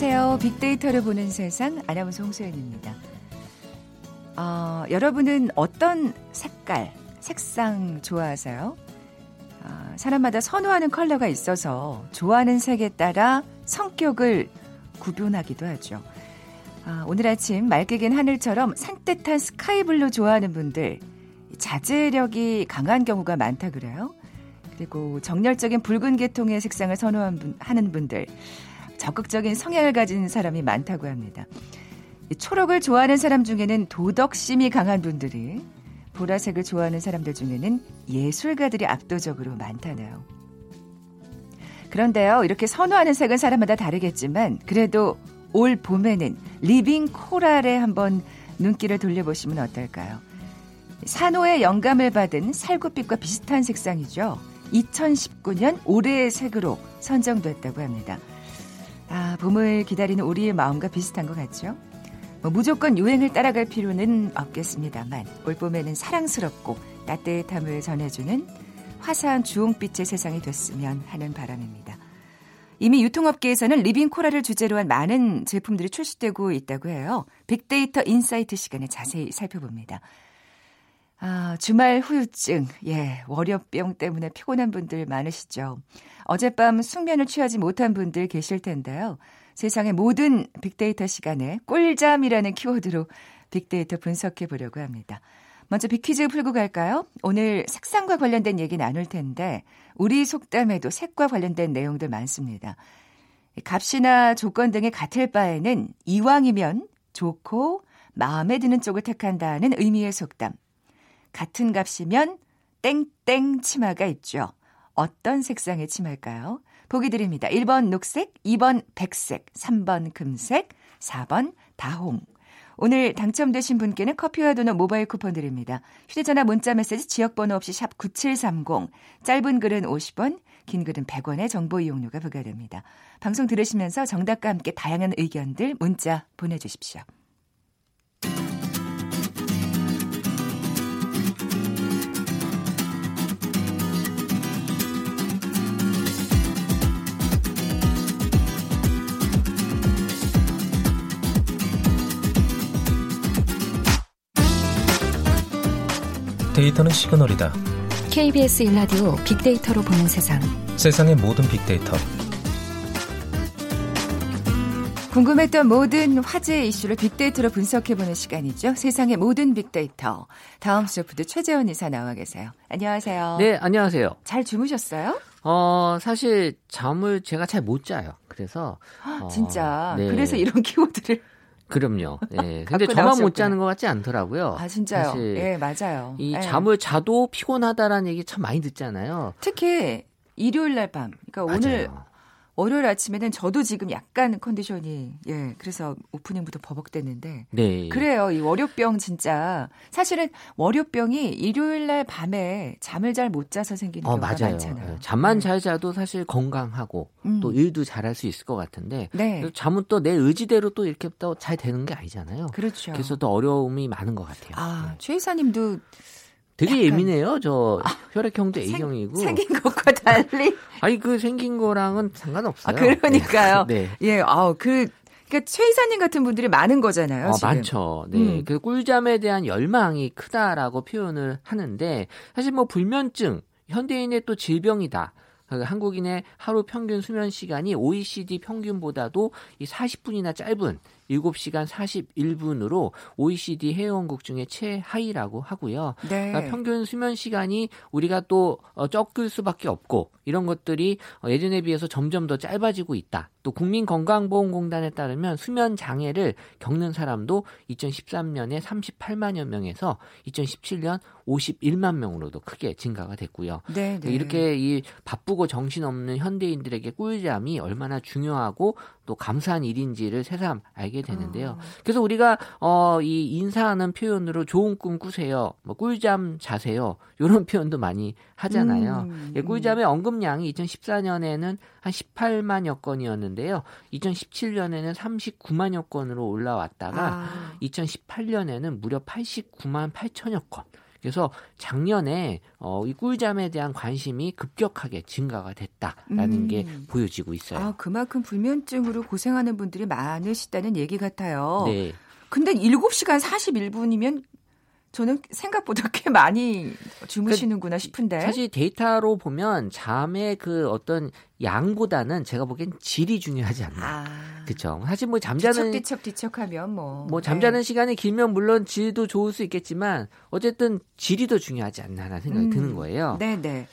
안녕하세요. 빅데이터를 보는 세상 아나운서 홍소연입니다. 어, 여러분은 어떤 색깔, 색상 좋아하세요? 어, 사람마다 선호하는 컬러가 있어서 좋아하는 색에 따라 성격을 구분하기도 하죠. 아, 오늘 아침 맑게 긴 하늘처럼 산뜻한 스카이블루 좋아하는 분들 자제력이 강한 경우가 많다 그래요. 그리고 정열적인 붉은 계통의 색상을 선호하는 분들 적극적인 성향을 가진 사람이 많다고 합니다. 초록을 좋아하는 사람 중에는 도덕심이 강한 분들이 보라색을 좋아하는 사람들 중에는 예술가들이 압도적으로 많다네요. 그런데요, 이렇게 선호하는 색은 사람마다 다르겠지만 그래도 올 봄에는 Living Coral에 한번 눈길을 돌려보시면 어떨까요? 산호의 영감을 받은 살구빛과 비슷한 색상이죠. 2019년 올해의 색으로 선정됐다고 합니다. 아, 봄을 기다리는 우리의 마음과 비슷한 것 같죠? 뭐 무조건 유행을 따라갈 필요는 없겠습니다만 올 봄에는 사랑스럽고 따뜻함을 전해주는 화사한 주홍빛의 세상이 됐으면 하는 바람입니다. 이미 유통업계에서는 Living Coral을 주제로 한 많은 제품들이 출시되고 있다고 해요. 빅데이터 insight 시간에 자세히 살펴봅니다. 아, 주말 후유증, 예, 월요병 때문에 피곤한 분들 많으시죠. 어젯밤 숙면을 취하지 못한 분들 계실 텐데요. 세상의 모든 빅데이터 시간에 꿀잠이라는 키워드로 빅데이터 분석해 보려고 합니다. 먼저 빅퀴즈 풀고 갈까요? 오늘 색상과 관련된 얘기 나눌 텐데 우리 속담에도 색과 관련된 내용들 많습니다. 값이나 조건 등이 같을 바에는 이왕이면 좋고 마음에 드는 쪽을 택한다는 의미의 속담. 같은 값이면 땡땡 치마가 있죠. 어떤 색상의 치마일까요? 보기 드립니다. 1번 녹색, 2번 백색, 3번 금색, 4번 다홍. 오늘 당첨되신 분께는 커피와 도넛 모바일 쿠폰 드립니다. 휴대전화 문자 메시지 지역번호 없이 샵 9730, 짧은 글은 50원, 긴 글은 100원의 정보 이용료가 부과됩니다. 방송 들으시면서 정답과 함께 다양한 의견들 문자 보내주십시오. 데이터는 시그널이다. KBS 일라디오 빅데이터로 보는 세상. 세상의 모든 빅데이터. 궁금했던 모든 화제 이슈를 빅데이터로 분석해보는 시간이죠. 세상의 모든 빅데이터. 다음 소프트 최재원 이사 나와 계세요. 안녕하세요. 네, 안녕하세요. 잘 주무셨어요? 어, 사실 잠을 제가 잘 못 자요. 그래서 어, 진짜. 네. 그래서 이런 키워드를 그럼요. 예. 근데 저만. 못 자는 것 같지 않더라고요. 아, 진짜요? 예, 맞아요. 이 예. 잠을 자도 피곤하다라는 얘기 참 많이 듣잖아요. 특히 일요일 날 밤. 그러니까 맞아요. 오늘 월요일 아침에는 저도 지금 약간 컨디션이 예 그래서 오프닝부터 버벅댔는데 네. 그래요 이 월요병 진짜 사실은 월요병이 일요일 날 밤에 잠을 잘 못 자서 생기는 어, 경우가 맞아요. 많잖아요. 네. 잠만 네. 잘 자도 사실 건강하고 음. 또 일도 잘할 수 있을 것 같은데 네. 잠은 또 내 의지대로 또 이렇게 또 잘 되는 게 아니잖아요. 그렇죠. 그래서 또 어려움이 많은 것 같아요. 아, 네. 최 이사님도 되게 예민해요. 저 아, 혈액형도 A형이고 생긴 것과 달리. 아니 그 생긴 거랑은 상관없어요. 아, 그러니까요. 네. 예, 아우 그 그러니까 최 이사님 같은 분들이 많은 거잖아요. 어, 지금. 많죠. 네. 음. 그 꿀잠에 대한 열망이 크다라고 표현을 하는데 사실 뭐 불면증 현대인의 또 질병이다. 그 한국인의 하루 평균 수면 시간이 OECD 평균보다도 이 40분이나 짧은 7시간 41분으로 OECD 회원국 중에 최하위라고 하고요. 네. 그러니까 평균 수면 시간이 우리가 또 어, 적을 수밖에 없고 이런 것들이 어, 예전에 비해서 점점 더 짧아지고 있다. 또 국민건강보험공단에 따르면 수면 장애를 겪는 사람도 2013년에 38만여 명에서 2017년 51만 명으로도 크게 증가가 됐고요. 네, 네. 이렇게 이 바쁘고 정신없는 현대인들에게 꿀잠이 얼마나 중요하고 또 감사한 일인지를 새삼 알게 되는데요. 어. 그래서 우리가 어, 이 인사하는 표현으로 좋은 꿈 꾸세요, 뭐 꿀잠 자세요 이런 표현도 많이 하잖아요. 음. 예, 꿀잠의 언급량이 2014년에는 한 18만여 건이었는데요. 2017년에는 39만여 건으로 올라왔다가 아. 2018년에는 무려 89만 8천여 건. 그래서 작년에 어, 이 꿀잠에 대한 관심이 급격하게 증가가 됐다라는 음. 게 보여지고 있어요. 아, 그만큼 불면증으로 고생하는 분들이 많으시다는 얘기 같아요. 네. 근데 7시간 41분이면 저는 생각보다 꽤 많이 주무시는구나 싶은데. 사실 데이터로 보면 잠의 그 어떤 양보다는 제가 보기엔 질이 중요하지 않나. 아. 그렇죠. 사실 뭐 잠자는 뒤척 뒤척 뒤척하면 뭐. 뭐 잠자는 네. 시간이 길면 물론 질도 좋을 수 있겠지만 어쨌든 질이 더 중요하지 않나라는 생각이 음. 드는 거예요. 네, 네.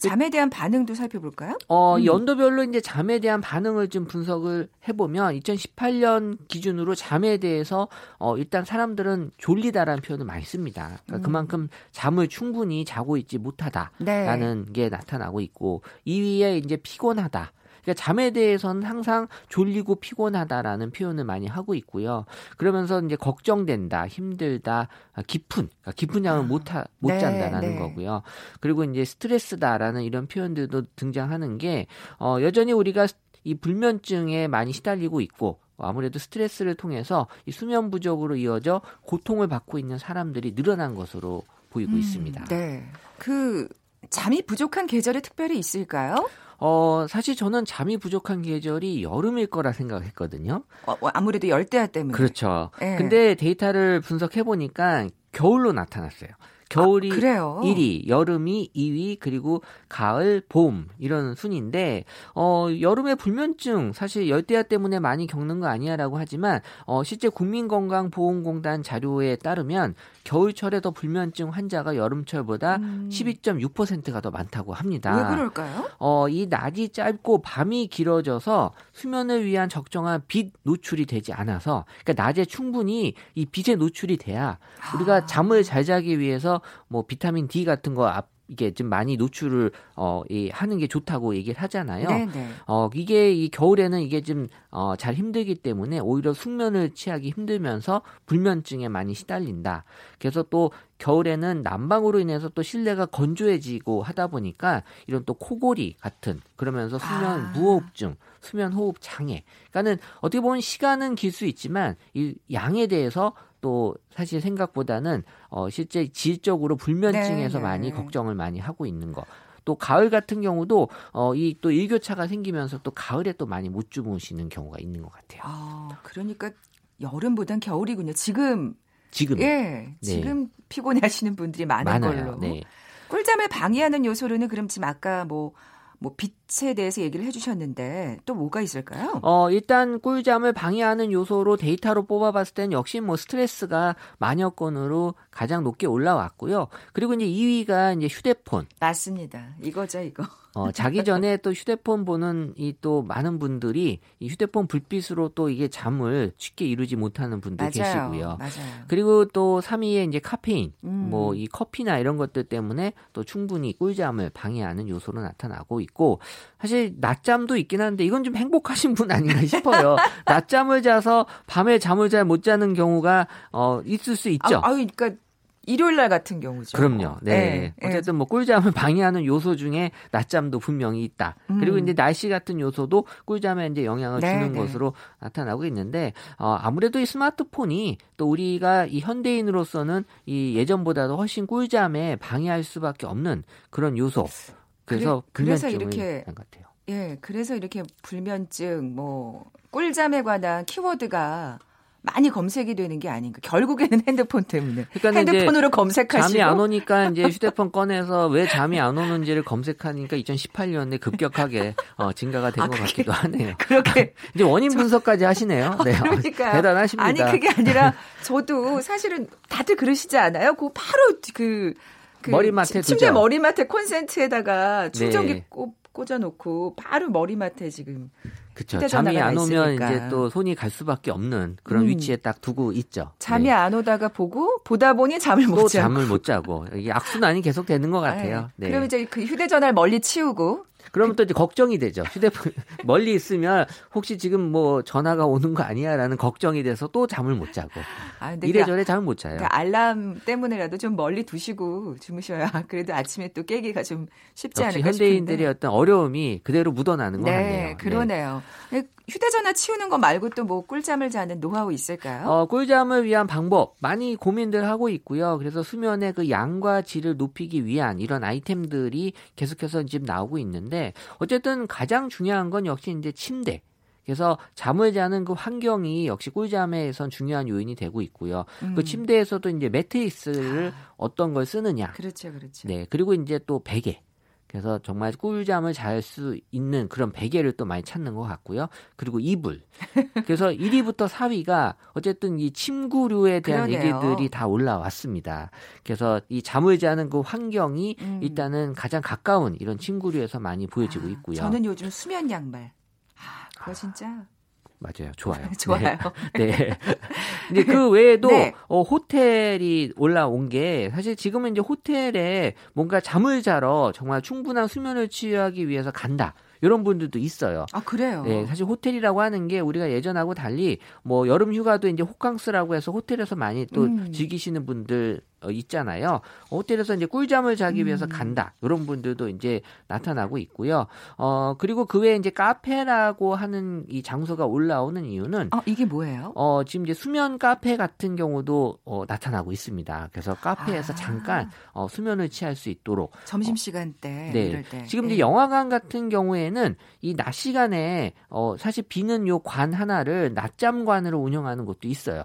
잠에 대한 반응도 살펴볼까요? 어, 음. 연도별로 이제 잠에 대한 반응을 좀 분석을 해보면 2018년 기준으로 잠에 대해서 어, 일단 사람들은 졸리다라는 표현을 많이 씁니다. 그러니까 음. 그만큼 잠을 충분히 자고 있지 못하다라는 네. 게 나타나고 있고 2위에 이제 피곤하다. 그러니까 잠에 대해서는 항상 졸리고 피곤하다라는 표현을 많이 하고 있고요. 그러면서 이제 걱정된다, 힘들다, 아, 깊은, 그러니까 깊은 잠을 아, 못, 하, 못 네, 잔다라는 네. 거고요. 그리고 이제 스트레스다라는 이런 표현들도 등장하는 게 어, 여전히 우리가 이 불면증에 많이 시달리고 있고 아무래도 스트레스를 통해서 이 수면 부족으로 이어져 고통을 받고 있는 사람들이 늘어난 것으로 보이고 음, 있습니다. 네. 그 잠이 부족한 계절이 특별히 있을까요? 어, 사실 저는 잠이 부족한 계절이 여름일 거라 생각했거든요. 어, 어, 아무래도 열대야 때문에. 그렇죠. 네. 근데 데이터를 분석해 보니까 겨울로 나타났어요. 겨울이 아, 그래요. 1위, 여름이 2위, 그리고 가을, 봄 이런 순인데 어 여름에 불면증 사실 열대야 때문에 많이 겪는 거 아니야라고 하지만 어 실제 국민건강보험공단 자료에 따르면 겨울철에 더 불면증 환자가 여름철보다 음. 12.6%가 더 많다고 합니다. 왜 그럴까요? 어, 이 낮이 짧고 밤이 길어져서 수면을 위한 적정한 빛 노출이 되지 않아서 그러니까 낮에 충분히 이 빛에 노출이 돼야 우리가 아. 잠을 잘 자기 위해서 뭐 비타민 D 같은 거 앞, 이게 좀 많이 노출을 어, 이 하는 게 좋다고 얘기를 하잖아요. 네, 네. 어, 이게 이 겨울에는 이게 좀, 어, 잘 힘들기 때문에 오히려 숙면을 취하기 힘들면서 불면증에 많이 시달린다. 그래서 또 겨울에는 난방으로 인해서 또 실내가 건조해지고 하다 보니까 이런 또 코골이 같은 그러면서 수면 아. 무호흡증, 수면 호흡 장애. 그러니까는 어떻게 보면 시간은 길 수 있지만 이 양에 대해서 또 사실 생각보다는 어 실제 질적으로 불면증에서 네, 네. 많이 걱정을 많이 하고 있는 거. 또 가을 같은 경우도 어 이 또 일교차가 생기면서 또 가을에 또 많이 못 주무시는 경우가 있는 것 같아요. 아, 그러니까 여름보단 겨울이군요. 지금 지금 예, 네. 지금 피곤해 하시는 분들이 많은 많아요. 걸로. 네. 꿀잠을 방해하는 요소로는 그럼 지금 아까 뭐, 뭐 빛에 대해서 얘기를 해주셨는데 또 뭐가 있을까요? 어, 일단 꿀잠을 방해하는 요소로 데이터로 뽑아봤을 때는 역시 뭐 스트레스가 만여 건으로 가장 높게 올라왔고요. 그리고 이제 2위가 이제 휴대폰. 맞습니다. 이거죠, 이거. 어, 자기 전에 또 휴대폰 보는 이 또 많은 분들이 이 휴대폰 불빛으로 또 이게 잠을 쉽게 이루지 못하는 분들 맞아요. 계시고요. 맞아요. 그리고 또 3위에 이제 카페인, 음. 뭐이 커피나 이런 것들 때문에 또 충분히 꿀잠을 방해하는 요소로 나타나고 있고 사실 낮잠도 있긴 한데 이건 좀 행복하신 분 아닌가 싶어요. 낮잠을 자서 밤에 잠을 잘 못 자는 경우가 어 있을 수 있죠. 아, 아, 그러니까 일요일 날 같은 경우죠. 그럼요. 네. 예, 예. 어쨌든 뭐 꿀잠을 방해하는 요소 중에 낮잠도 분명히 있다. 음. 그리고 이제 날씨 같은 요소도 꿀잠에 이제 영향을 네, 주는 네. 것으로 나타나고 있는데 어, 아무래도 이 스마트폰이 또 우리가 이 현대인으로서는 이 예전보다도 훨씬 꿀잠에 방해할 수밖에 없는 그런 요소. 그래서 그래- 그래서 이렇게 것 같아요. 예, 그래서 이렇게 불면증, 뭐, 꿀잠에 관한 키워드가 많이 검색이 되는 게 아닌가. 결국에는 핸드폰 때문에. 그러니까 핸드폰으로 검색하시고. 잠이 안 오니까 이제 휴대폰 꺼내서 왜 잠이 안 오는지를 검색하니까 2018년에 급격하게 어, 증가가 된 아, 것 같기도 하네요. 그렇게. 이제 원인 분석까지 하시네요. 네, 그러니까요. 대단하십니다. 아니, 그게 아니라 저도 사실은 다들 그러시지 않아요? 그 바로 그, 그 머리맡에 치- 침대. 머리맡에 콘센트에다가 충전기 네. 꽂, 꽂아놓고 바로 머리맡에 지금 휴대전화가 잠이 안 오면 있으니까. 이제 또 손이 갈 수밖에 없는 그런 음. 위치에 딱 두고 있죠. 잠이 네. 안 오다가 보고 보다 보니 잠을 못또 자고. 잠을 못 자고 이게 악순환이 계속 되는 것 같아요. 네. 네. 그럼 이제 그 휴대전화를 멀리 치우고 그러면 또 이제 걱정이 되죠. 휴대폰 멀리 있으면 혹시 지금 뭐 전화가 오는 거 아니야라는 걱정이 돼서 또 잠을 못 자고 아, 이래저래 잠을 못 자요. 그러니까 알람 때문에라도 좀 멀리 두시고 주무셔야 그래도 아침에 또 깨기가 좀 쉽지 않을까 현대인들의 싶은데. 어떤 어려움이 그대로 묻어나는 것 네, 같네요. 그러네요. 네. 휴대전화 치우는 거 말고 또 뭐 꿀잠을 자는 노하우 있을까요? 어, 꿀잠을 위한 방법 많이 고민들 하고 있고요. 그래서 수면의 그 양과 질을 높이기 위한 이런 아이템들이 계속해서 지금 나오고 있는데 어쨌든 가장 중요한 건 역시 이제 침대. 그래서 잠을 자는 그 환경이 역시 꿀잠에선 중요한 요인이 되고 있고요. 그 음. 그 침대에서도 이제 매트리스를 아. 어떤 걸 쓰느냐. 그렇죠, 그렇죠. 네, 그리고 이제 또 베개. 그래서 정말 꿀잠을 잘 수 있는 그런 베개를 또 많이 찾는 것 같고요. 그리고 이불. 그래서 1위부터 4위가 어쨌든 이 침구류에 대한 그러네요. 얘기들이 다 올라왔습니다. 그래서 이 잠을 자는 그 환경이 음. 일단은 가장 가까운 이런 침구류에서 많이 보여지고 아, 있고요. 저는 요즘 수면 양말. 아, 그거 진짜 맞아요. 좋아요. 좋아요. 네. 네. 근데 그 외에도 네. 어, 호텔이 올라온 게 사실 지금은 이제 호텔에 뭔가 잠을 자러 정말 충분한 수면을 취하기 위해서 간다. 이런 분들도 있어요. 아 그래요? 네, 사실 호텔이라고 하는 게 우리가 예전하고 달리 뭐 여름 휴가도 이제 호캉스라고 해서 호텔에서 많이 또 음. 즐기시는 분들 어, 있잖아요. 호텔에서 이제 꿀잠을 자기 위해서 음. 간다. 이런 분들도 이제 나타나고 있고요. 어, 그리고 그 외에 이제 카페라고 하는 이 장소가 올라오는 이유는 어, 이게 뭐예요? 어, 지금 이제 수면 카페 같은 경우도 어, 나타나고 있습니다. 그래서 카페에서 아. 잠깐 어, 수면을 취할 수 있도록 점심 시간 때 네. 이럴 때. 지금 이제 네. 영화관 같은 경우에는 이 낮 시간에 어, 사실 비는 요 관 하나를 낮잠관으로 운영하는 곳도 있어요.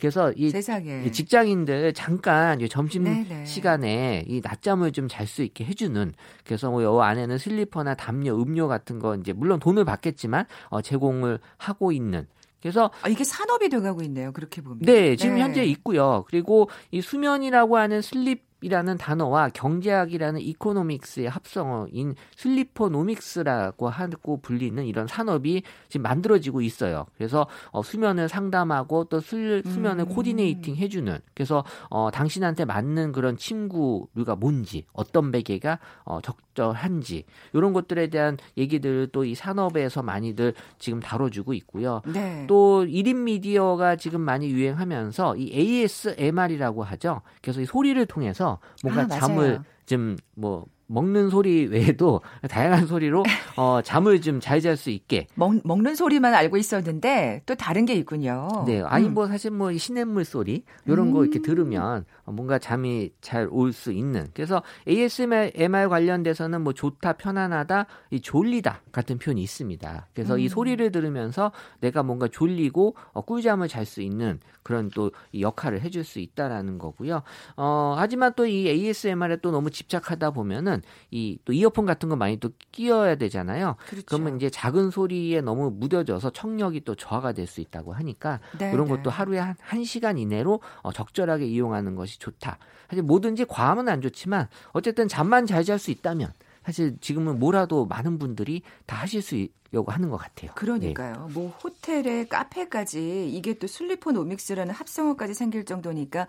그래서 이 세상에. 직장인들 잠깐 점심 네네. 시간에 이 낮잠을 좀 잘 수 있게 해주는 그래서 뭐요 안에는 슬리퍼나 담요, 음료 같은 거 이제 물론 돈을 받겠지만 어, 제공을 하고 있는 그래서 아, 이게 산업이 돼가고 있네요. 그렇게 보면. 네, 지금 네. 현재 있고요. 그리고 이 수면이라고 하는 sleep이라는 단어와 경제학이라는 economics의 합성어인 sleeponomics라고 하고 불리는 이런 산업이 지금 만들어지고 있어요. 그래서 어, 수면을 상담하고 또 수, 수면을 음. coordinating 해주는 그래서 어, 당신한테 맞는 그런 침구류가 뭔지 어떤 베개가 어, 적절한지 이런 것들에 대한 얘기들을 또 이 산업에서 많이들 지금 다뤄주고 있고요. 네. 또 1인 미디어가 지금 많이 유행하면서 이 ASMR이라고 하죠. 그래서 이 소리를 통해서 뭔가 아, 잠을 좀 뭐 먹는 소리 외에도 다양한 소리로 어, 잠을 좀 잘 잘 수 있게 먹, 먹는 소리만 알고 있었는데 또 다른 게 있군요. 네, 아니 음. 뭐 사실 뭐 시냇물 소리 이런 음. 거 이렇게 음. 들으면 뭔가 잠이 잘 올 수 있는. 그래서 ASMR 관련돼서는 뭐 좋다, 편안하다, 이 졸리다 같은 표현이 있습니다. 그래서 음. 이 소리를 들으면서 내가 뭔가 졸리고 어, 꿀잠을 잘 수 있는 그런 또 역할을 해줄 수 있다라는 거고요. 어, 하지만 또 이 ASMR에 또 너무 집착하다 보면은 이 또 이어폰 같은 거 많이 또 끼워야 되잖아요. 그렇죠. 그러면 이제 작은 소리에 너무 무뎌져서 청력이 또 저하가 될 수 있다고 하니까 네, 그런 네. 것도 하루에 한, 한 시간 이내로 어, 적절하게 이용하는 것이 좋다. 사실 뭐든지 과하면 안 좋지만 어쨌든 잠만 잘 잘 수 있다면 사실 지금은 뭐라도 많은 분들이 다 하실 수 있려고 하는 것 같아요. 그러니까요. 네. 뭐 호텔에 카페까지 이게 또 슬리퍼 노믹스라는 합성어까지 생길 정도니까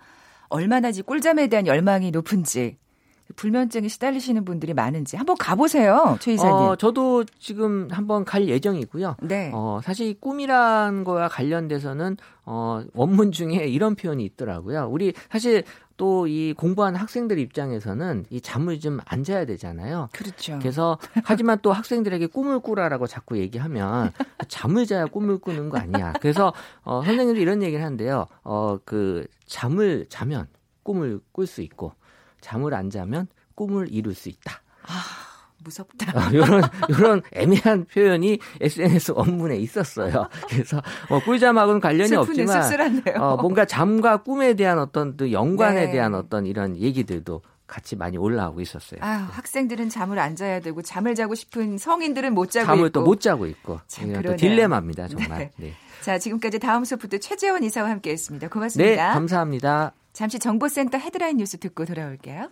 얼마나 지 꿀잠에 대한 열망이 높은지 불면증에 시달리시는 분들이 많은지 한번 가보세요, 최 이사님. 어, 저도 지금 한번 갈 예정이고요. 네. 어, 사실 꿈이란 거와 관련돼서는 어, 원문 중에 이런 표현이 있더라고요. 우리 사실 또 이 공부하는 학생들 입장에서는 이 잠을 좀 안 자야 되잖아요. 그렇죠. 그래서 하지만 또 학생들에게 꿈을 꾸라라고 자꾸 얘기하면 잠을 자야 꿈을 꾸는 거 아니야. 그래서 어, 선생님도 이런 얘기를 하는데요. 어, 그 잠을 자면 꿈을 꿀 수 있고 잠을 안 자면 꿈을 이룰 수 있다. 아, 무섭다. 어, 이런 이런 애매한 표현이 SNS 원문에 있었어요. 그래서 뭐 꿀잠하고는 관련이 없지만 어, 뭔가 잠과 꿈에 대한 어떤 또 연관에 네. 대한 어떤 이런 얘기들도 같이 많이 올라오고 있었어요. 아, 학생들은 잠을 안 자야 되고 잠을 자고 싶은 성인들은 못 자고 잠을 있고. 또못 자고 있고. 또 딜레마입니다, 정말. 네. 네. 자, 지금까지 다음 소프트 최재원 이사와 함께했습니다. 고맙습니다. 네, 감사합니다. 잠시 정보센터 헤드라인 뉴스 듣고 돌아올게요.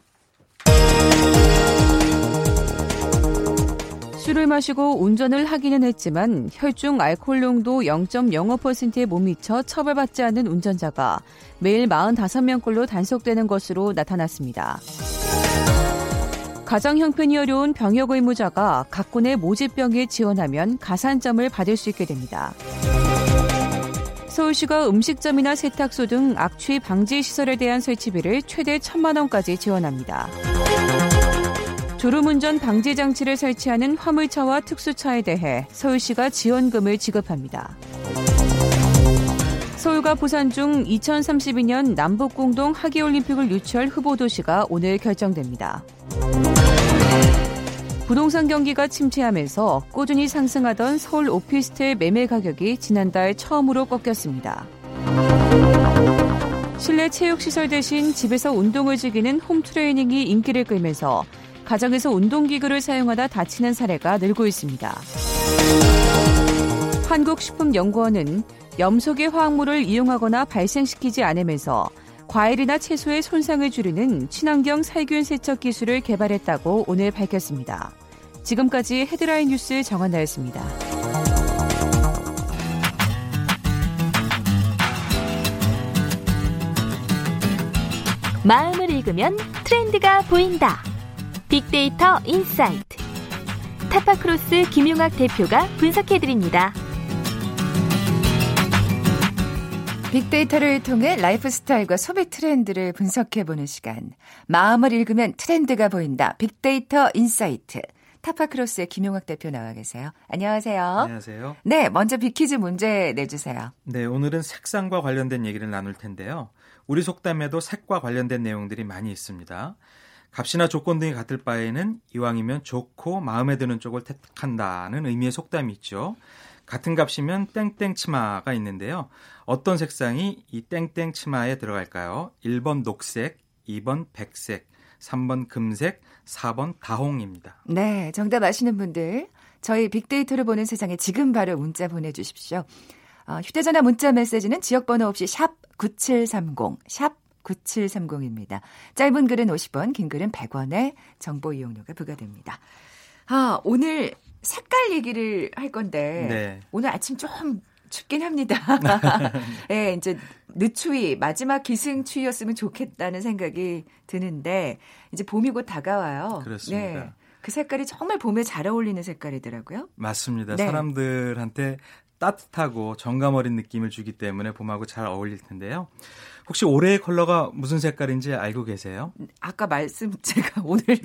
술을 마시고 운전을 하기는 했지만 혈중 알코올 농도 0.05%에 못 미쳐 처벌받지 않는 운전자가 매일 45명꼴로 단속되는 것으로 나타났습니다. 가정 형편이 어려운 병역 의무자가 각군의 모집병에 지원하면 가산점을 받을 수 있게 됩니다. 서울시가 음식점이나 세탁소 등 악취 방지 시설에 대한 설치비를 최대 1천만 원까지 지원합니다. 졸음운전 방지 장치를 설치하는 화물차와 특수차에 대해 서울시가 지원금을 지급합니다. 서울과 부산 중 2032년 남북공동 하계올림픽을 유치할 후보 도시가 오늘 결정됩니다. 부동산 경기가 침체하면서 꾸준히 상승하던 서울 오피스텔 매매 가격이 지난달 처음으로 꺾였습니다. 실내 체육 시설 대신 집에서 운동을 즐기는 홈트레이닝이 인기를 끌면서 가정에서 운동기구를 사용하다 다치는 사례가 늘고 있습니다. 한국식품연구원은 염소계 화학물을 이용하거나 발생시키지 않으면서 과일이나 채소의 손상을 줄이는 친환경 살균 세척 기술을 개발했다고 오늘 밝혔습니다. 지금까지 헤드라인 뉴스 정한나였습니다. 마음을 읽으면 트렌드가 보인다. 빅데이터 insight. 타파크로스 김용학 대표가 분석해드립니다. 빅데이터를 통해 라이프 스타일과 소비 트렌드를 분석해보는 시간. 마음을 읽으면 트렌드가 보인다. 빅데이터 insight. 타파크로스의 김용학 대표 나와 계세요. 안녕하세요. 안녕하세요. 네, 먼저 빅퀴즈 문제 내주세요. 네, 오늘은 색상과 관련된 얘기를 나눌 텐데요. 우리 속담에도 색과 관련된 내용들이 많이 있습니다. 값이나 조건 등이 같을 바에는 이왕이면 좋고 마음에 드는 쪽을 택한다는 의미의 속담이 있죠. 같은 값이면 땡땡 치마가 있는데요. 어떤 색상이 이 땡땡 치마에 들어갈까요? 1번 녹색, 2번 백색, 3번 금색, 4번 다홍입니다. 네, 정답 아시는 분들 저희 빅데이터를 보는 세상에 지금 바로 문자 보내주십시오. 어, 휴대전화 문자 메시지는 지역번호 없이 샵 9730, 샵 9730입니다. 짧은 글은 50원, 긴 글은 100원의 정보 이용료가 부과됩니다. 아, 오늘 색깔 얘기를 할 건데 네. 오늘 아침 좀 춥긴 합니다. 예, 네, 이제 늦추위 마지막 기승추위였으면 좋겠다는 생각이 드는데 이제 봄이 곧 다가와요. 그렇습니다. 네. 그 색깔이 정말 봄에 잘 어울리는 색깔이더라고요. 맞습니다. 네. 사람들한테 따뜻하고 정감 어린 느낌을 주기 때문에 봄하고 잘 어울릴 텐데요. 혹시 올해의 컬러가 무슨 색깔인지 알고 계세요? 아까 말씀 제가 오늘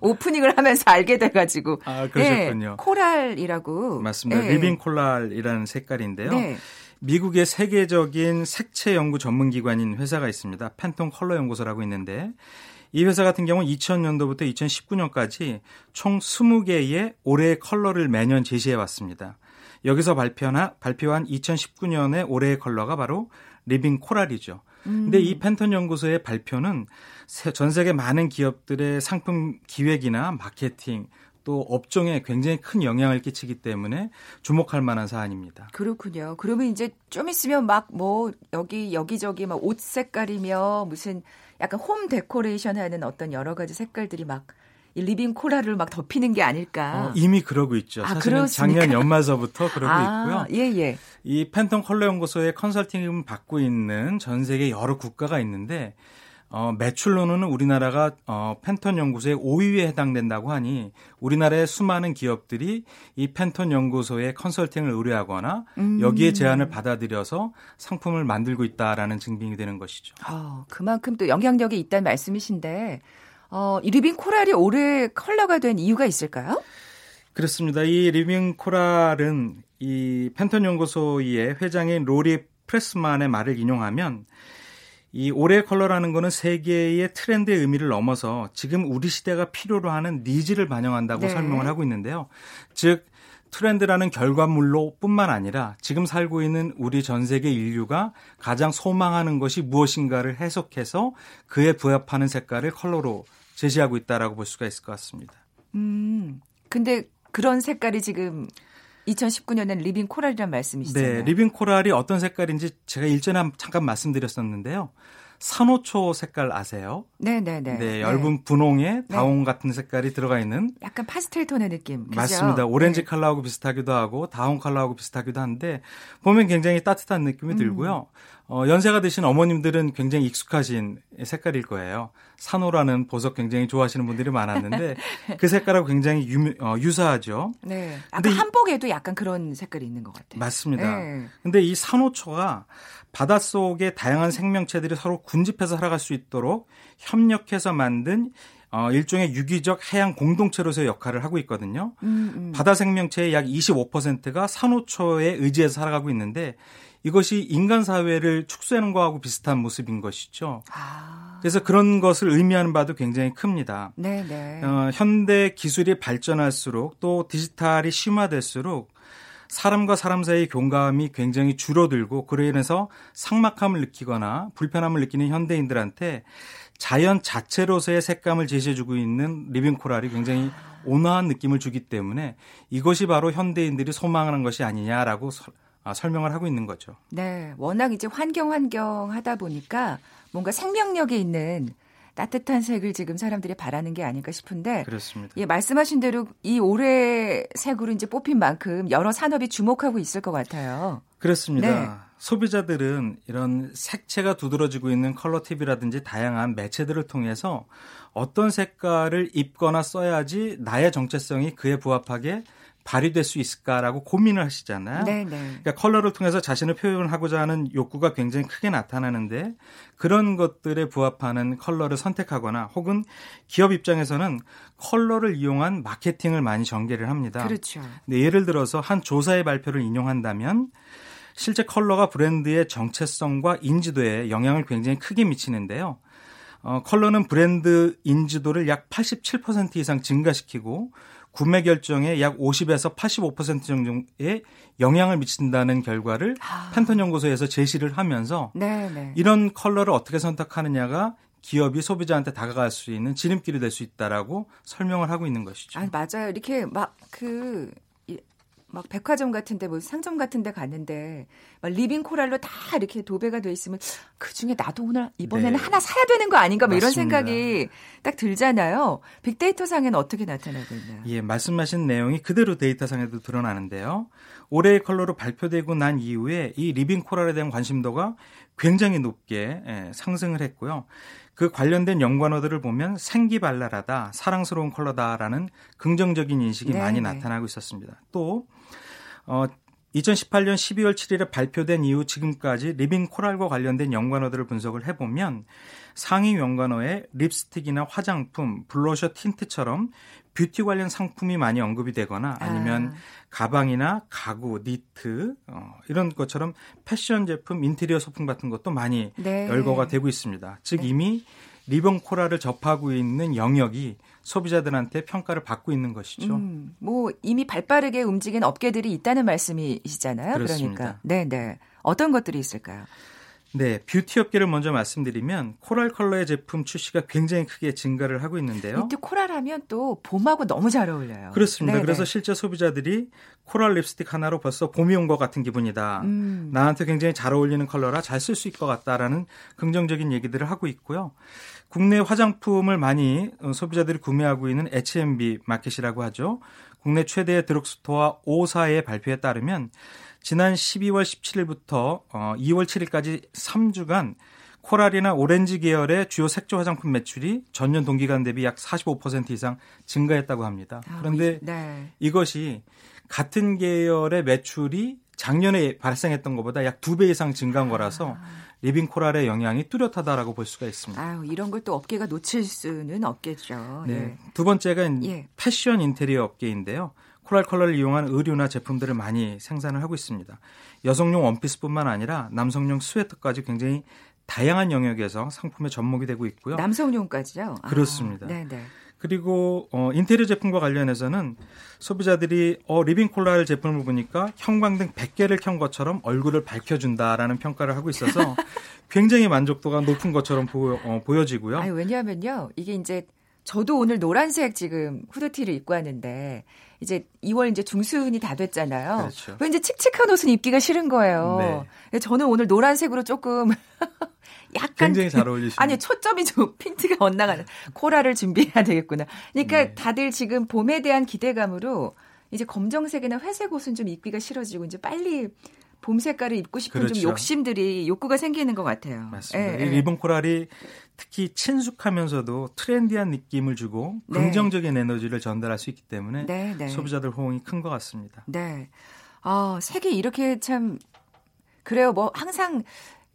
오프닝을 하면서 알게 돼가지고. 아, 그러셨군요. 네, coral이라고. 맞습니다. 네. living coral이라는 색깔인데요. 네. 미국의 세계적인 색채 연구 전문 기관인 회사가 있습니다. 팬톤 컬러 연구소라고 있는데 이 회사 같은 경우는 2000년도부터 2019년까지 총 20개의 올해의 컬러를 매년 제시해 왔습니다. 여기서 발표한, 발표한 2019년의 올해의 컬러가 바로 living coral이죠. 근데 이 팬톤 연구소의 발표는 전 세계 많은 기업들의 상품 기획이나 마케팅 또 업종에 굉장히 큰 영향을 끼치기 때문에 주목할 만한 사안입니다. 그렇군요. 그러면 이제 좀 있으면 막 뭐 여기 여기저기 막 옷 색깔이며 무슨 약간 home decoration 하는 어떤 여러 가지 색깔들이 막 이 living coral을 막 덮이는 게 아닐까. 어, 이미 그러고 있죠. 아, 사실은 그렇습니까? 작년 연말서부터 그러고 아, 있고요. 예, 예. 이 팬톤 컬러 연구소의 컨설팅을 받고 있는 전 세계 여러 국가가 있는데 어, 매출로는 우리나라가 어, 팬톤 연구소의 5위에 해당된다고 하니 우리나라의 수많은 기업들이 이 팬톤 연구소의 컨설팅을 의뢰하거나 음. 여기에 제안을 받아들여서 상품을 만들고 있다라는 증빙이 되는 것이죠. 어, 그만큼 또 영향력이 있다는 말씀이신데, 어, 이 living coral이 올해 컬러가 된 이유가 있을까요? 그렇습니다. 이 living coral은 이 팬톤 연구소의 회장인 로리 프레스만의 말을 인용하면 이 올해 컬러라는 거는 세계의 트렌드의 의미를 넘어서 지금 우리 시대가 필요로 하는 needs를 반영한다고 네. 설명을 하고 있는데요. 즉 트렌드라는 결과물로 뿐만 아니라 지금 살고 있는 우리 전 세계 인류가 가장 소망하는 것이 무엇인가를 해석해서 그에 부합하는 색깔을 컬러로 제시하고 있다라고 볼 수가 있을 것 같습니다. 음, 근데 그런 색깔이 지금 2019년엔 living coral이란 말씀이시잖아요. 네, living coral이 어떤 색깔인지 제가 일전에 한- 잠깐 말씀드렸었는데요. 산호초 색깔 아세요? 네네네. 네, 얇은 분홍에 네. 다홍 같은 색깔이 들어가 있는 약간 파스텔 톤의 느낌. 그죠? 맞습니다. 오렌지 네. 컬러하고 비슷하기도 하고 다홍 컬러하고 비슷하기도 한데 보면 굉장히 따뜻한 느낌이 음. 들고요. 어, 연세가 드신 어머님들은 굉장히 익숙하신 색깔일 거예요. 산호라는 보석 굉장히 좋아하시는 분들이 많았는데 그 색깔하고 굉장히 유, 어, 유사하죠. 네. 아까 한복에도 약간 그런 색깔이 있는 것 같아요. 맞습니다. 네. 근데 이 산호초가 바닷속의 다양한 생명체들이 서로 군집해서 살아갈 수 있도록 협력해서 만든 어, 일종의 유기적 해양 공동체로서의 역할을 하고 있거든요. 음, 음. 바다 생명체의 약 25%가 산호초에 의지해서 살아가고 있는데 이것이 인간 사회를 축소하는 거하고 비슷한 모습인 것이죠. 아. 그래서 그런 것을 의미하는 바도 굉장히 큽니다. 네네. 네. 어, 현대 기술이 발전할수록 또 디지털이 심화될수록 사람과 사람 사이의 공감이 굉장히 줄어들고 그로 인해서 상막함을 느끼거나 불편함을 느끼는 현대인들한테 자연 자체로서의 색감을 제시해주고 있는 living coral이 굉장히 온화한 느낌을 주기 때문에 이것이 바로 현대인들이 소망하는 것이 아니냐라고 서, 아, 설명을 하고 있는 거죠. 네, 워낙 이제 환경 환경 하다 보니까 뭔가 생명력이 있는 따뜻한 색을 지금 사람들이 바라는 게 아닐까 싶은데 그렇습니다. 예, 말씀하신 대로 이 올해 색으로 이제 뽑힌 만큼 여러 산업이 주목하고 있을 것 같아요. 그렇습니다. 네. 소비자들은 이런 색채가 두드러지고 있는 컬러 TV라든지 다양한 매체들을 통해서 어떤 색깔을 입거나 써야지 나의 정체성이 그에 부합하게 발휘될 수 있을까라고 고민을 하시잖아요. 네네. 그러니까 컬러를 통해서 자신을 표현하고자 하는 욕구가 굉장히 크게 나타나는데 그런 것들에 부합하는 컬러를 선택하거나 혹은 기업 입장에서는 컬러를 이용한 마케팅을 많이 전개를 합니다. 그렇죠. 네, 예를 들어서 한 조사의 발표를 인용한다면 실제 컬러가 브랜드의 정체성과 인지도에 영향을 굉장히 크게 미치는데요. 어, 컬러는 브랜드 인지도를 약 87% 이상 증가시키고 구매 결정에 약 50에서 85% 정도의 영향을 미친다는 결과를 아. 팬톤 연구소에서 제시를 하면서 네네. 네. 이런 컬러를 어떻게 선택하느냐가 기업이 소비자한테 다가갈 수 있는 지름길이 될 수 있다라고 설명을 하고 있는 것이죠. 아, 맞아요. 이렇게 막 그 막 백화점 같은데 뭐 상점 같은데 갔는데 막 living coral로 다 이렇게 도배가 돼 있으면 그 중에 나도 오늘 이번에는 네. 하나 사야 되는 거 아닌가 뭐 이런 생각이 딱 들잖아요. 빅데이터 상에는 어떻게 나타나고 있나요? 예, 말씀하신 내용이 그대로 데이터 상에도 드러나는데요. 올해의 컬러로 발표되고 난 이후에 이 living coral에 대한 관심도가 굉장히 높게 예, 상승을 했고요. 그 관련된 연관어들을 보면 생기발랄하다, 사랑스러운 컬러다라는 긍정적인 인식이 네 많이 네. 나타나고 있었습니다. 또 어, 2018년 12월 7일에 발표된 이후 지금까지 리빙 코랄과 관련된 연관어들을 분석을 해보면 상위 연관어에 립스틱이나 화장품, 블러셔, 틴트처럼 뷰티 관련 상품이 많이 언급이 되거나 아니면 아. 가방이나 가구, 니트 어, 이런 것처럼 패션 제품, 인테리어 소품 같은 것도 많이 네. 열거가 되고 있습니다. 즉 네. 이미 리빙 코랄을 접하고 있는 영역이 소비자들한테 평가를 받고 있는 것이죠. 음, 뭐 이미 발빠르게 움직인 업계들이 있다는 말씀이시잖아요. 그렇습니다. 그러니까 네, 네. 어떤 것들이 있을까요? 네, 뷰티 업계를 먼저 말씀드리면 코랄 컬러의 제품 출시가 굉장히 크게 증가를 하고 있는데요. 또 코랄 하면 또 봄하고 너무 잘 어울려요. 그렇습니다. 네네. 그래서 실제 소비자들이 코랄 립스틱 하나로 벌써 봄이 온 것 같은 기분이다. 음. 나한테 굉장히 잘 어울리는 컬러라 잘 쓸 수 있을 것 같다라는 긍정적인 얘기들을 하고 있고요. 국내 화장품을 많이 어, 소비자들이 구매하고 있는 H&B 마켓이라고 하죠. 국내 최대의 드럭스토어 O사의 발표에 따르면 지난 12월 17일부터 2월 7일까지 3주간 코랄이나 오렌지 계열의 주요 색조 화장품 매출이 전년 동기간 대비 약 45% 이상 증가했다고 합니다. 아, 그런데 네. 이것이 같은 계열의 매출이 작년에 발생했던 것보다 약 두 배 이상 증가한 거라서 아. 리빙 코랄의 영향이 뚜렷하다라고 볼 수가 있습니다. 아유, 이런 걸 또 업계가 놓칠 수는 없겠죠. 네. 예. 두 번째가 예. 패션 인테리어 업계인데요. 코랄 컬러를 이용한 의류나 제품들을 많이 생산을 하고 있습니다. 여성용 원피스뿐만 아니라 남성용 스웨터까지 굉장히 다양한 영역에서 상품에 접목이 되고 있고요. 남성용까지요? 그렇습니다. 아, 네네. 그리고 어, 인테리어 제품과 관련해서는 소비자들이 어, 리빙 코랄을 제품을 보니까 형광등 100개를 켠 것처럼 얼굴을 밝혀준다라는 평가를 하고 있어서 굉장히 만족도가 높은 것처럼 보여, 어, 보여지고요. 아니, 왜냐하면요. 이게 이제 저도 오늘 노란색 지금 후드티를 입고 왔는데 이제 2월 이제 중순이 다 됐잖아요. 그렇죠. 왠지 칙칙한 옷은 입기가 싫은 거예요. 네. 저는 오늘 노란색으로 조금 약간 굉장히 잘 어울리시는 아니 초점이 좀 핀트가 엇나가는 코랄을 준비해야 되겠구나. 그러니까 네. 다들 지금 봄에 대한 기대감으로 이제 검정색이나 회색 옷은 좀 입기가 싫어지고 이제 빨리 봄 색깔을 입고 싶은 그렇죠. 좀 욕심들이 욕구가 생기는 것 같아요. 맞습니다. 예, 이 예. 리빙 코랄이 특히 친숙하면서도 트렌디한 느낌을 주고 네. 긍정적인 에너지를 전달할 수 있기 때문에 네, 네. 소비자들 호응이 큰 것 같습니다. 네. 아, 색이 이렇게 참 그래요. 뭐 항상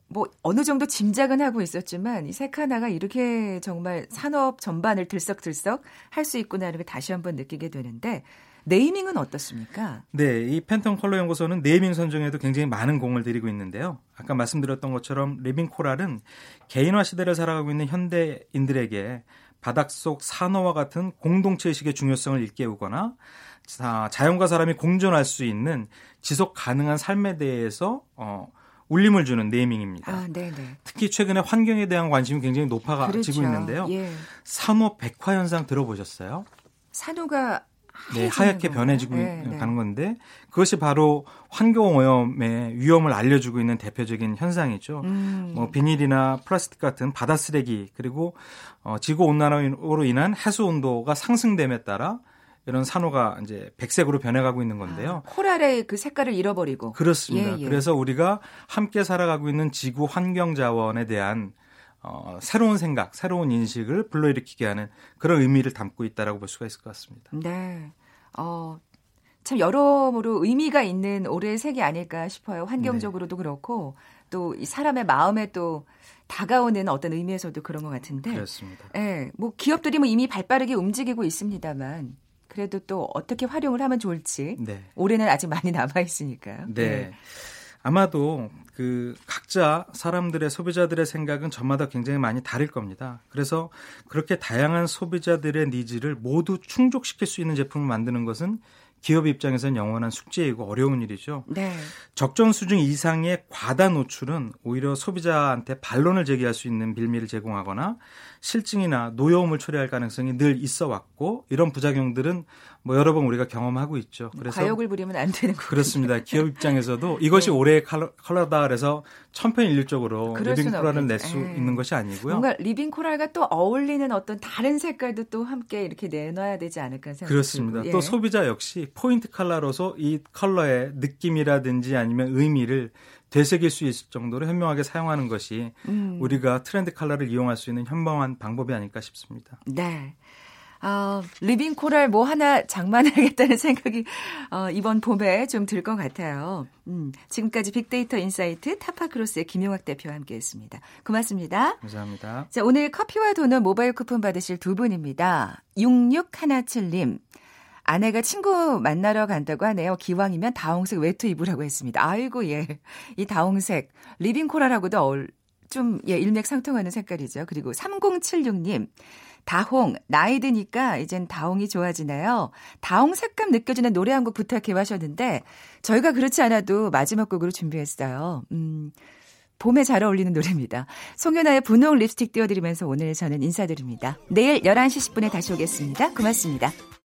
뭐 어느 정도 짐작은 하고 있었지만 이 색 하나가 이렇게 정말 산업 전반을 들썩들썩 할 수 있구나를 다시 한번 느끼게 되는데 네이밍은 어떻습니까? 네, 이 팬톤 컬러 연구소는 네이밍 선정에도 굉장히 많은 공을 들이고 있는데요. 아까 말씀드렸던 것처럼 리빙 코랄은 개인화 시대를 살아가고 있는 현대인들에게 바닥 속 산호와 같은 공동체 의식의 중요성을 일깨우거나 자, 자연과 사람이 공존할 수 있는 지속 가능한 삶에 대해서 어, 울림을 주는 네이밍입니다. 아, 네, 네. 특히 최근에 환경에 대한 관심이 굉장히 높아지고 그렇죠. 있는데요. 예. 산호 백화 현상 들어보셨어요? 산호가 네, 하얗게? 변해지고 네, 네. 가는 건데 그것이 바로 환경 오염의 위험을 알려주고 있는 대표적인 현상이죠. 음. 뭐 비닐이나 플라스틱 같은 바다 쓰레기 그리고 어, 지구 온난화로 인한 해수 온도가 상승됨에 따라 이런 산호가 이제 백색으로 변해가고 있는 건데요. 아, 코랄의 그 색깔을 잃어버리고 그렇습니다. 예, 예. 그래서 우리가 함께 살아가고 있는 지구 환경 자원에 대한 어, 새로운 생각, 새로운 인식을 불러일으키게 하는 그런 의미를 담고 있다라고 볼 수가 있을 것 같습니다. 네. 어, 참 여러모로 의미가 있는 올해의 색이 아닐까 싶어요. 환경적으로도 그렇고 또 이 사람의 마음에 또 다가오는 어떤 의미에서도 그런 것 같은데. 그렇습니다. 예, 뭐 기업들이 뭐 이미 발빠르게 움직이고 있습니다만 그래도 또 어떻게 활용을 하면 좋을지 네. 올해는 아직 많이 남아 있으니까요. 네. 아마도 그 각자 사람들의 소비자들의 생각은 저마다 굉장히 많이 다를 겁니다. 그래서 그렇게 다양한 소비자들의 니즈를 모두 충족시킬 수 있는 제품을 만드는 것은 기업 입장에서는 영원한 숙제이고 어려운 일이죠. 네. 적정 수준 이상의 과다 노출은 오히려 소비자한테 반론을 제기할 수 있는 빌미를 제공하거나 싫증이나 노여움을 초래할 가능성이 늘 있어 왔고 이런 부작용들은 뭐 여러 번 우리가 경험하고 있죠. 그래서 과욕을 부리면 안 되는 거죠. 그렇습니다. 기업 입장에서도 이것이 네. 올해의 컬러, 컬러다 그래서 천편일률적으로 리빙 수는 컬러를 없겠죠. 낼수 예. 있는 것이 아니고요. 뭔가 리빙 코랄과 또 어울리는 어떤 다른 색깔도 또 함께 이렇게 내놔야 되지 않을까 생각이 그렇습니다. 들고. 또 예. 소비자 역시 포인트 컬러로서 이 컬러의 느낌이라든지 아니면 의미를 되새길 수 있을 정도로 현명하게 사용하는 것이 음. 우리가 트렌드 컬러를 이용할 수 있는 현명한 방법이 아닐까 싶습니다. 네. 아, 리빙 코랄 뭐 하나 장만하겠다는 생각이 어, 이번 봄에 좀 들 것 같아요. 음, 지금까지 빅데이터 인사이트 타파크로스의 김용학 대표와 함께했습니다. 고맙습니다. 감사합니다. 자, 오늘 커피와 도넛 모바일 쿠폰 받으실 두 분입니다. 6617님. 아내가 친구 만나러 간다고 하네요. 기왕이면 다홍색 외투 입으라고 했습니다. 아이고, 예. 이 다홍색, 리빙 코랄하고도 어울, 좀, 예, 일맥상통하는 색깔이죠. 그리고 3076님. 다홍, 나이 드니까 이젠 다홍이 좋아지나요? 다홍 색감 느껴지는 노래 한 곡 부탁해 하셨는데, 저희가 그렇지 않아도 마지막 곡으로 준비했어요. 음, 봄에 잘 어울리는 노래입니다. 송윤아의 분홍 립스틱 띄워드리면서 오늘 저는 인사드립니다. 내일 11시 10분에 다시 오겠습니다. 고맙습니다.